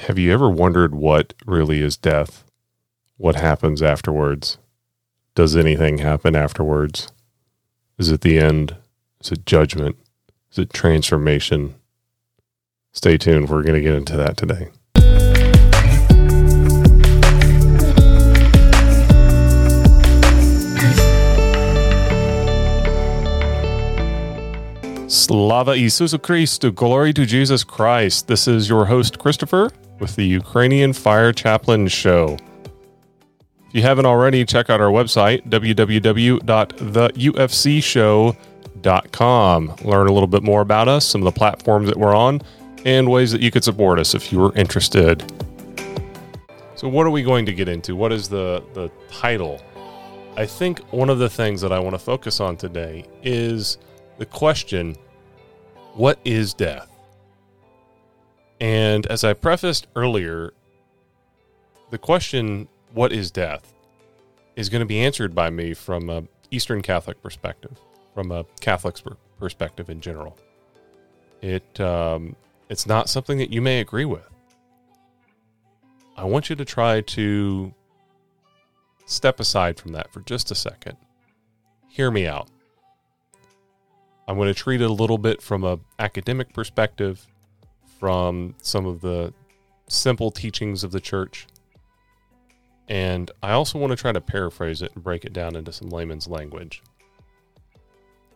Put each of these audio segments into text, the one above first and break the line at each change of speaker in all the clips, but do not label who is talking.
Have you ever wondered what really is death? What happens afterwards? Does anything happen afterwards? Is it the end? Is it judgment? Is it transformation? Stay tuned. We're going to get into that today. Slava Isusu Christu, glory to Jesus Christ. This is your host, Christopher, with the Ukrainian Fire Chaplain Show. If you haven't already, check out our website, www.theufcshow.com. Learn a little bit more about us, some of the platforms that we're on, and ways that you could support us if you were interested. So, what are we going to get into? What is the, the title? I think one of the things that I want to focus on today is the question what is death? And as I prefaced earlier, the question, what is death, is going to be answered by me from a Eastern Catholic perspective, from a Catholic's perspective in general. It um, it's not something that you may agree with. I want you to try to step aside from that for just a second. Hear me out. I'm going to treat it a little bit from a academic perspective, from some of the simple teachings of the church. And I also want to try to paraphrase it and break it down into some layman's language.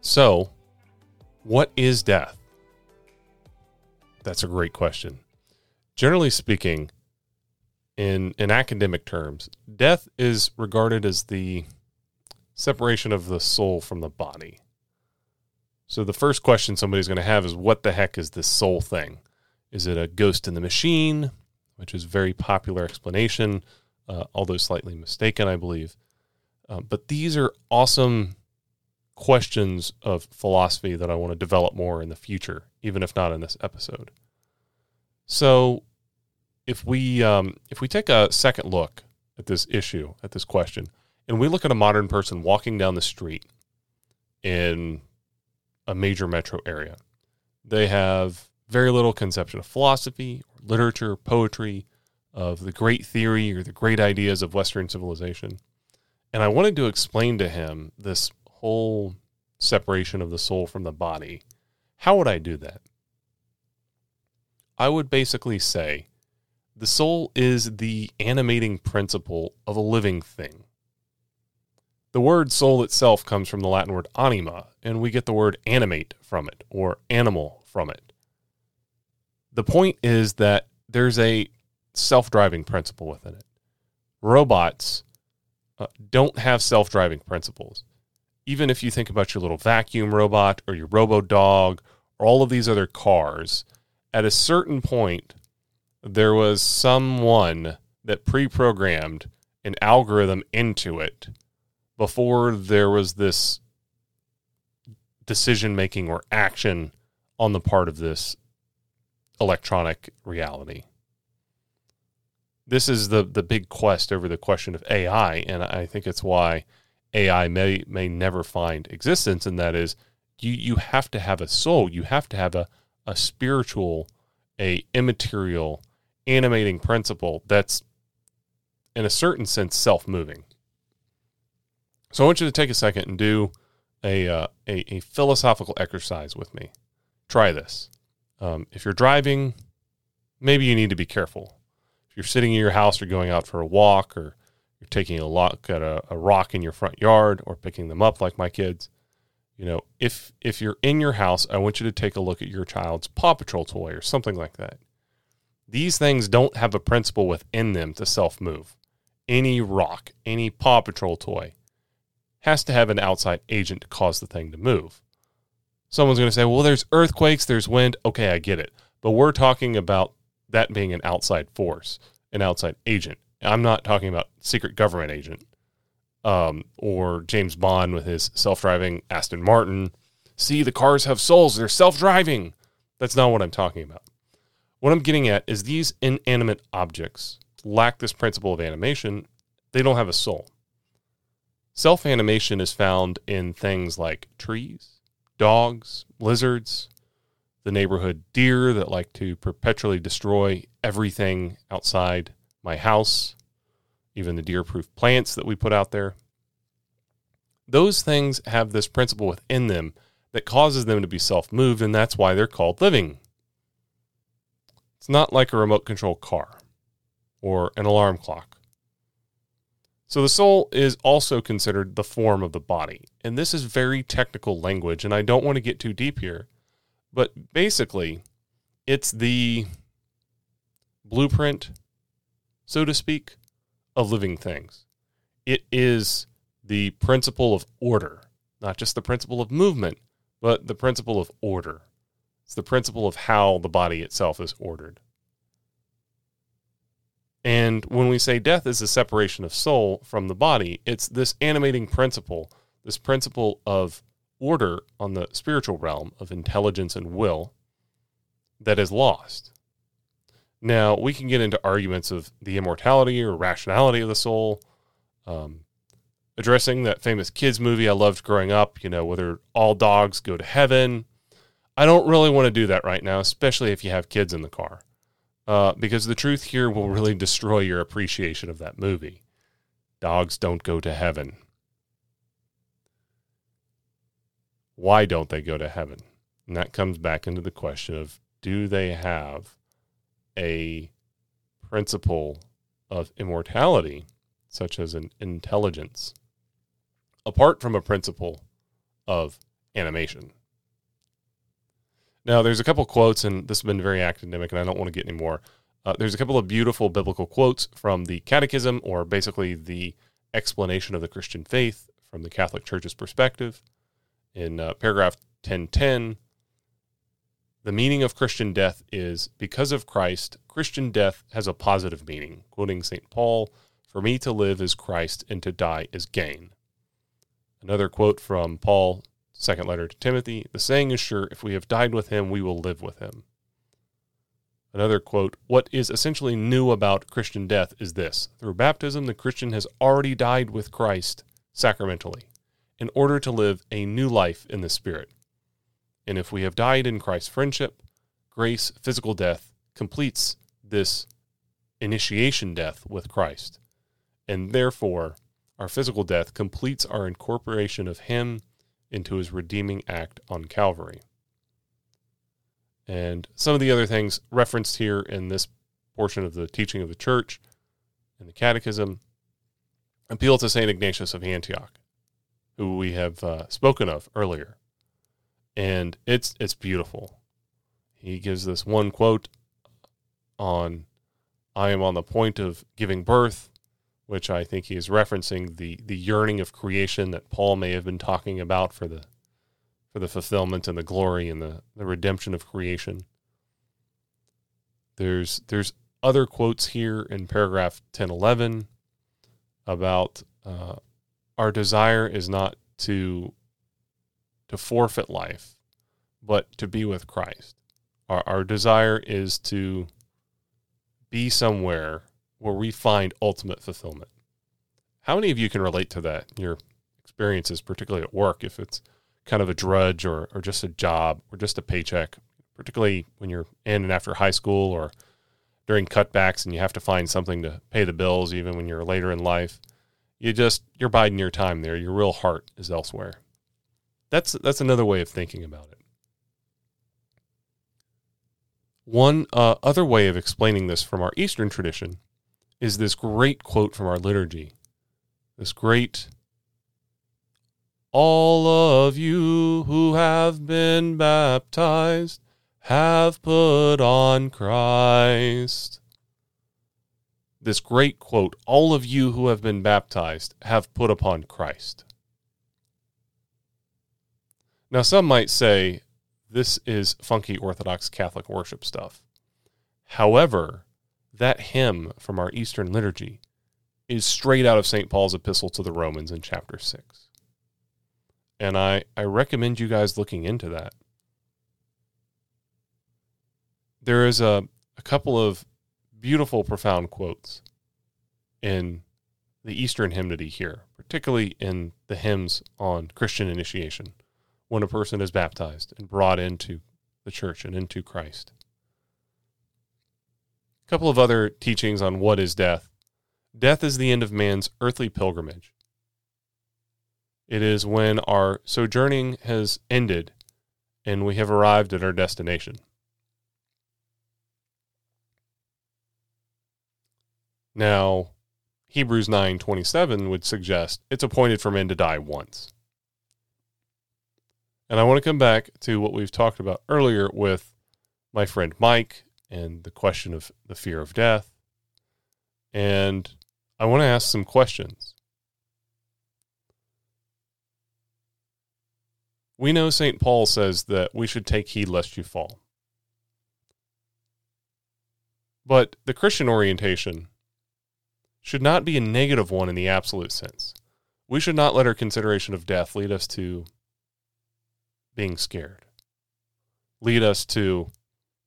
So, what is death? That's a great question. Generally speaking, in in academic terms, death is regarded as the separation of the soul from the body. So the first question somebody's going to have is what the heck is this soul thing? Is it a ghost in the machine, which is very popular explanation, uh, although slightly mistaken, I believe. Uh, but these are awesome questions of philosophy that I want to develop more in the future, even if not in this episode. So, if we um, if we take a second look at this issue, at this question, and we look at a modern person walking down the street in a major metro area. They have very little conception of philosophy, literature, poetry, of the great theory or the great ideas of Western civilization. And I wanted to explain to him this whole separation of the soul from the body. How would I do that? I would basically say the soul is the animating principle of a living thing. The word soul itself comes from the Latin word anima, and we get the word animate from it or animal from it. The point is that there's a self driving principle within it. Robots uh, don't have self driving principles. Even if you think about your little vacuum robot or your robo dog or all of these other cars, at a certain point, there was someone that pre programmed an algorithm into it before there was this decision making or action on the part of this electronic reality. This is the the big quest over the question of AI, and I think it's why AI may may never find existence, and that is you you have to have a soul, you have to have a a spiritual, a immaterial, animating principle that's in a certain sense self moving. So I want you to take a second and do a, uh, a, a, philosophical exercise with me. Try this. Um, if you're driving, maybe you need to be careful. If you're sitting in your house or going out for a walk or you're taking a look at a, a rock in your front yard or picking them up like my kids, you know, if if you're in your house, I want you to take a look at your child's Paw Patrol toy or something like that. These things don't have a principle within them to self move. Any rock, any Paw Patrol toy, has to have an outside agent to cause the thing to move. Someone's going to say, well, there's earthquakes, there's wind. Okay, I get it. But we're talking about that being an outside force, an outside agent. I'm not talking about secret government agent um, or James Bond with his self driving Aston Martin. See, the cars have souls, they're self driving. That's not what I'm talking about. What I'm getting at is these inanimate objects lack this principle of animation, they don't have a soul. Self animation is found in things like trees, dogs, lizards, the neighborhood deer that like to perpetually destroy everything outside my house, even the deer proof plants that we put out there. Those things have this principle within them that causes them to be self moved, and that's why they're called living. It's not like a remote control car or an alarm clock. So the soul is also considered the form of the body. And this is very technical language, and I don't want to get too deep here. But basically, it's the blueprint, so to speak, of living things. It is the principle of order, not just the principle of movement, but the principle of order. It's the principle of how the body itself is ordered. And when we say death is the separation of soul from the body, it's this animating principle, this principle of order on the spiritual realm of intelligence and will that is lost. Now, we can get into arguments of the immortality or rationality of the soul, um, addressing that famous kids movie I loved growing up, you know, whether all dogs go to heaven. I don't really want to do that right now, especially if you have kids in the car uh, because the truth here will really destroy your appreciation of that movie. Dogs don't go to heaven. Why don't they go to heaven? And that comes back into the question of do they have a principle of immortality, such as an intelligence, apart from a principle of animation? Now, there's a couple quotes, and this has been very academic, and I don't want to get any more. Uh, there's a couple of beautiful biblical quotes from the Catechism, or basically the explanation of the Christian faith from the Catholic Church's perspective. In uh, paragraph 1010, the meaning of Christian death is because of Christ, Christian death has a positive meaning. Quoting St. Paul, for me to live is Christ, and to die is gain. Another quote from Paul Second letter to Timothy The saying is sure, if we have died with him, we will live with him. Another quote What is essentially new about Christian death is this through baptism, the Christian has already died with Christ sacramentally in order to live a new life in the Spirit. And if we have died in Christ's friendship, grace, physical death completes this initiation death with Christ. And therefore, our physical death completes our incorporation of Him into his redeeming act on Calvary. And some of the other things referenced here in this portion of the teaching of the church and the catechism appeal to St. Ignatius of Antioch, who we have uh, spoken of earlier. And it's, it's beautiful. He gives this one quote on I am on the point of giving birth which I think he is referencing the the yearning of creation that Paul may have been talking about for the for the fulfillment and the glory and the, the redemption of creation. There's there's other quotes here in paragraph 1011 about uh, our desire is not to to forfeit life, but to be with Christ. Our, our desire is to be somewhere where we find ultimate fulfillment. How many of you can relate to that? Your experiences, particularly at work, if it's kind of a drudge or, or just a job or just a paycheck, particularly when you're in and after high school or during cutbacks and you have to find something to pay the bills even when you're later in life. You just you're biding your time there. Your real heart is elsewhere. That's that's another way of thinking about it. One uh, other way of explaining this from our Eastern tradition is this great quote from our liturgy. This great, all of you who have been baptized have put on Christ. This great quote, all of you who have been baptized have put upon Christ. Now, some might say this is funky Orthodox Catholic worship stuff. However, that hymn from our Eastern liturgy is straight out of St. Paul's epistle to the Romans in chapter 6. And I, I recommend you guys looking into that. There is a, a couple of beautiful, profound quotes in the Eastern hymnody here, particularly in the hymns on Christian initiation, when a person is baptized and brought into the church and into Christ. A couple of other teachings on what is death. Death is the end of man's earthly pilgrimage. It is when our sojourning has ended and we have arrived at our destination. Now, Hebrews 9:27 would suggest it's appointed for men to die once. And I want to come back to what we've talked about earlier with my friend Mike and the question of the fear of death. And I want to ask some questions. We know St. Paul says that we should take heed lest you fall. But the Christian orientation should not be a negative one in the absolute sense. We should not let our consideration of death lead us to being scared, lead us to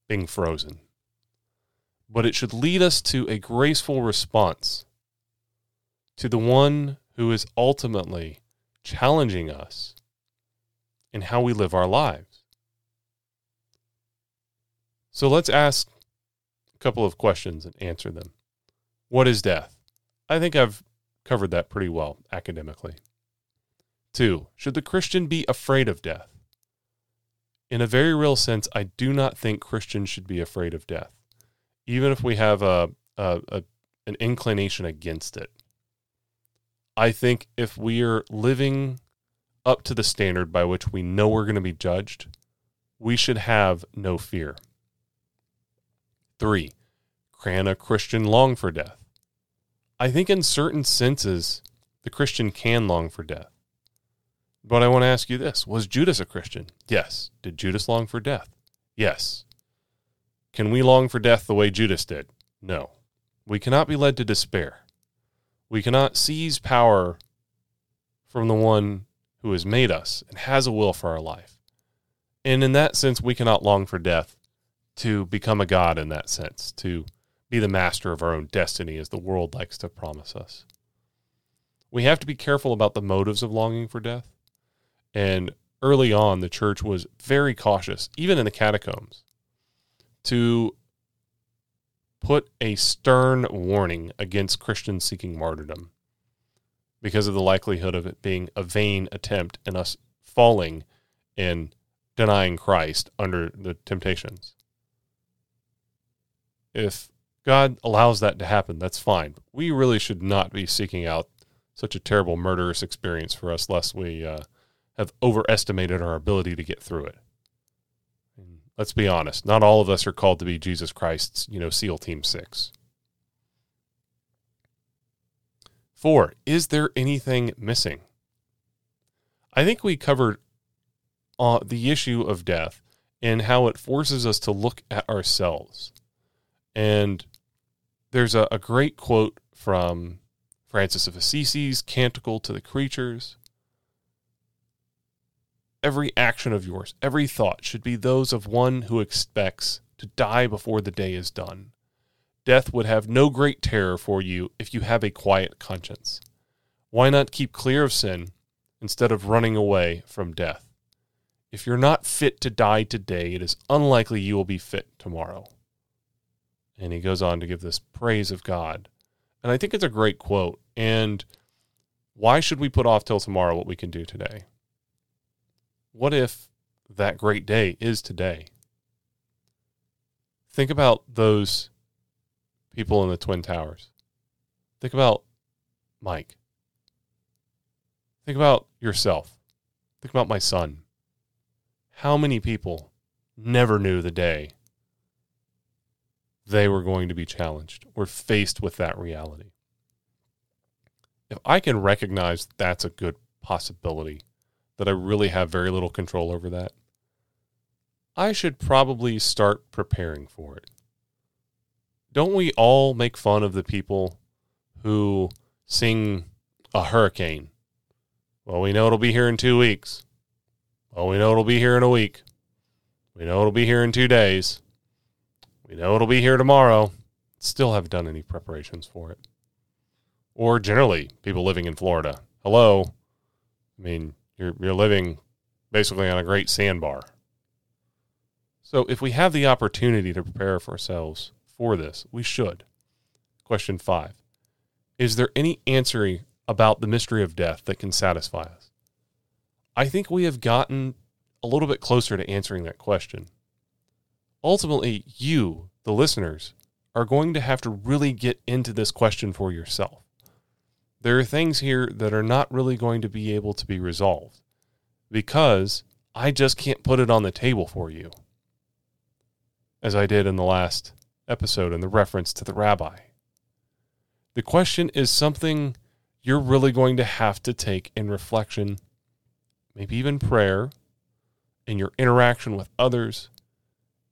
being frozen. But it should lead us to a graceful response to the one who is ultimately challenging us in how we live our lives. So let's ask a couple of questions and answer them. What is death? I think I've covered that pretty well academically. Two, should the Christian be afraid of death? In a very real sense, I do not think Christians should be afraid of death, even if we have a, a, a an inclination against it. I think if we are living up to the standard by which we know we're going to be judged, we should have no fear. Three, can a Christian long for death? I think in certain senses, the Christian can long for death. But I want to ask you this Was Judas a Christian? Yes. Did Judas long for death? Yes. Can we long for death the way Judas did? No. We cannot be led to despair. We cannot seize power from the one who has made us and has a will for our life. And in that sense, we cannot long for death to become a God in that sense, to be the master of our own destiny, as the world likes to promise us. We have to be careful about the motives of longing for death. And early on, the church was very cautious, even in the catacombs, to put a stern warning against Christians seeking martyrdom because of the likelihood of it being a vain attempt and us falling and denying Christ under the temptations. If God allows that to happen. That's fine. We really should not be seeking out such a terrible murderous experience for us, lest we uh, have overestimated our ability to get through it. Let's be honest. Not all of us are called to be Jesus Christ's, you know, SEAL Team Six. Four, is there anything missing? I think we covered uh, the issue of death and how it forces us to look at ourselves. And there's a, a great quote from Francis of Assisi's Canticle to the Creatures. Every action of yours, every thought should be those of one who expects to die before the day is done. Death would have no great terror for you if you have a quiet conscience. Why not keep clear of sin instead of running away from death? If you're not fit to die today, it is unlikely you will be fit tomorrow. And he goes on to give this praise of God. And I think it's a great quote. And why should we put off till tomorrow what we can do today? What if that great day is today? Think about those people in the Twin Towers. Think about Mike. Think about yourself. Think about my son. How many people never knew the day they were going to be challenged or faced with that reality. If I can recognize that's a good possibility, that I really have very little control over that, I should probably start preparing for it. Don't we all make fun of the people who sing a hurricane? Well, we know it'll be here in two weeks. Well, we know it'll be here in a week. We know it'll be here in two days. We know it'll be here tomorrow. Still haven't done any preparations for it. Or generally, people living in Florida. Hello. I mean, you're you're living basically on a great sandbar. So if we have the opportunity to prepare for ourselves for this, we should. Question five Is there any answer about the mystery of death that can satisfy us? I think we have gotten a little bit closer to answering that question. Ultimately, you, the listeners, are going to have to really get into this question for yourself. There are things here that are not really going to be able to be resolved because I just can't put it on the table for you, as I did in the last episode in the reference to the rabbi. The question is something you're really going to have to take in reflection, maybe even prayer, in your interaction with others.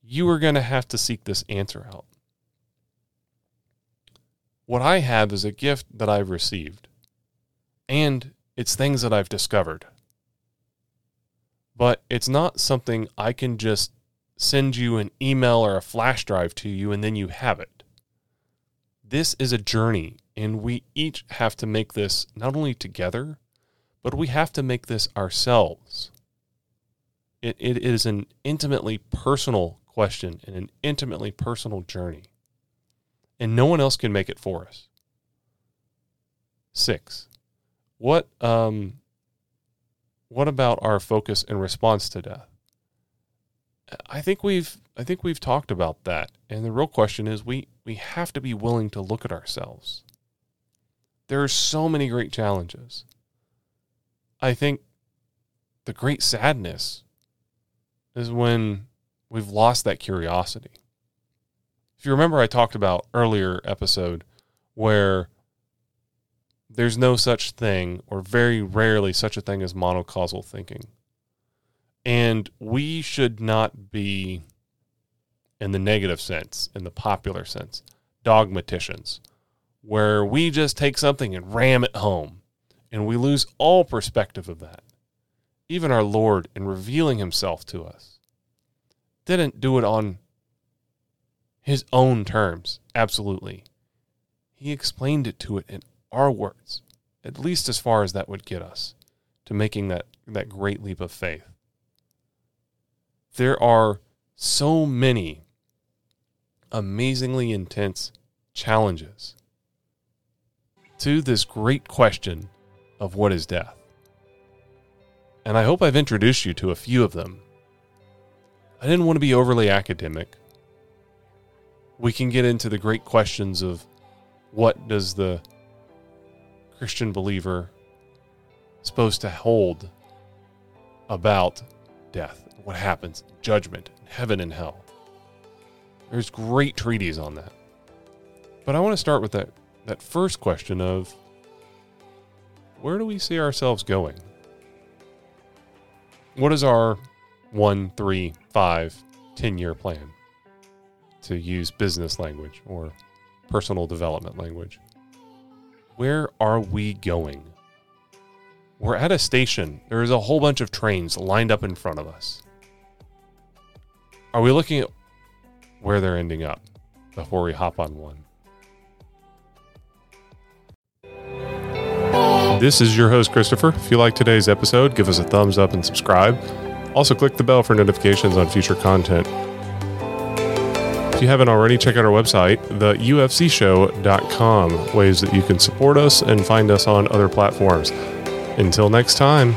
You are going to have to seek this answer out. What I have is a gift that I've received, and it's things that I've discovered. But it's not something I can just send you an email or a flash drive to you and then you have it. This is a journey, and we each have to make this not only together, but we have to make this ourselves. It, it is an intimately personal question and an intimately personal journey and no one else can make it for us. Six, what um, what about our focus and response to death? I think we've I think we've talked about that, and the real question is we we have to be willing to look at ourselves. There are so many great challenges. I think the great sadness is when we've lost that curiosity if you remember, I talked about earlier episode where there's no such thing, or very rarely such a thing as monocausal thinking. And we should not be, in the negative sense, in the popular sense, dogmaticians, where we just take something and ram it home, and we lose all perspective of that. Even our Lord, in revealing himself to us, didn't do it on his own terms. Absolutely. He explained it to it in our words, at least as far as that would get us to making that, that great leap of faith. There are so many amazingly intense challenges to this great question of what is death. And I hope I've introduced you to a few of them. I didn't want to be overly academic we can get into the great questions of what does the Christian believer supposed to hold about death, what happens, judgment, heaven and hell. There's great treaties on that. But I want to start with that, that first question of where do we see ourselves going? What is our one, three, five, ten year plan? To use business language or personal development language. Where are we going? We're at a station. There is a whole bunch of trains lined up in front of us. Are we looking at where they're ending up before we hop on one? This is your host, Christopher. If you like today's episode, give us a thumbs up and subscribe. Also, click the bell for notifications on future content. If you haven't already, check out our website, theufcshow.com, ways that you can support us and find us on other platforms. Until next time.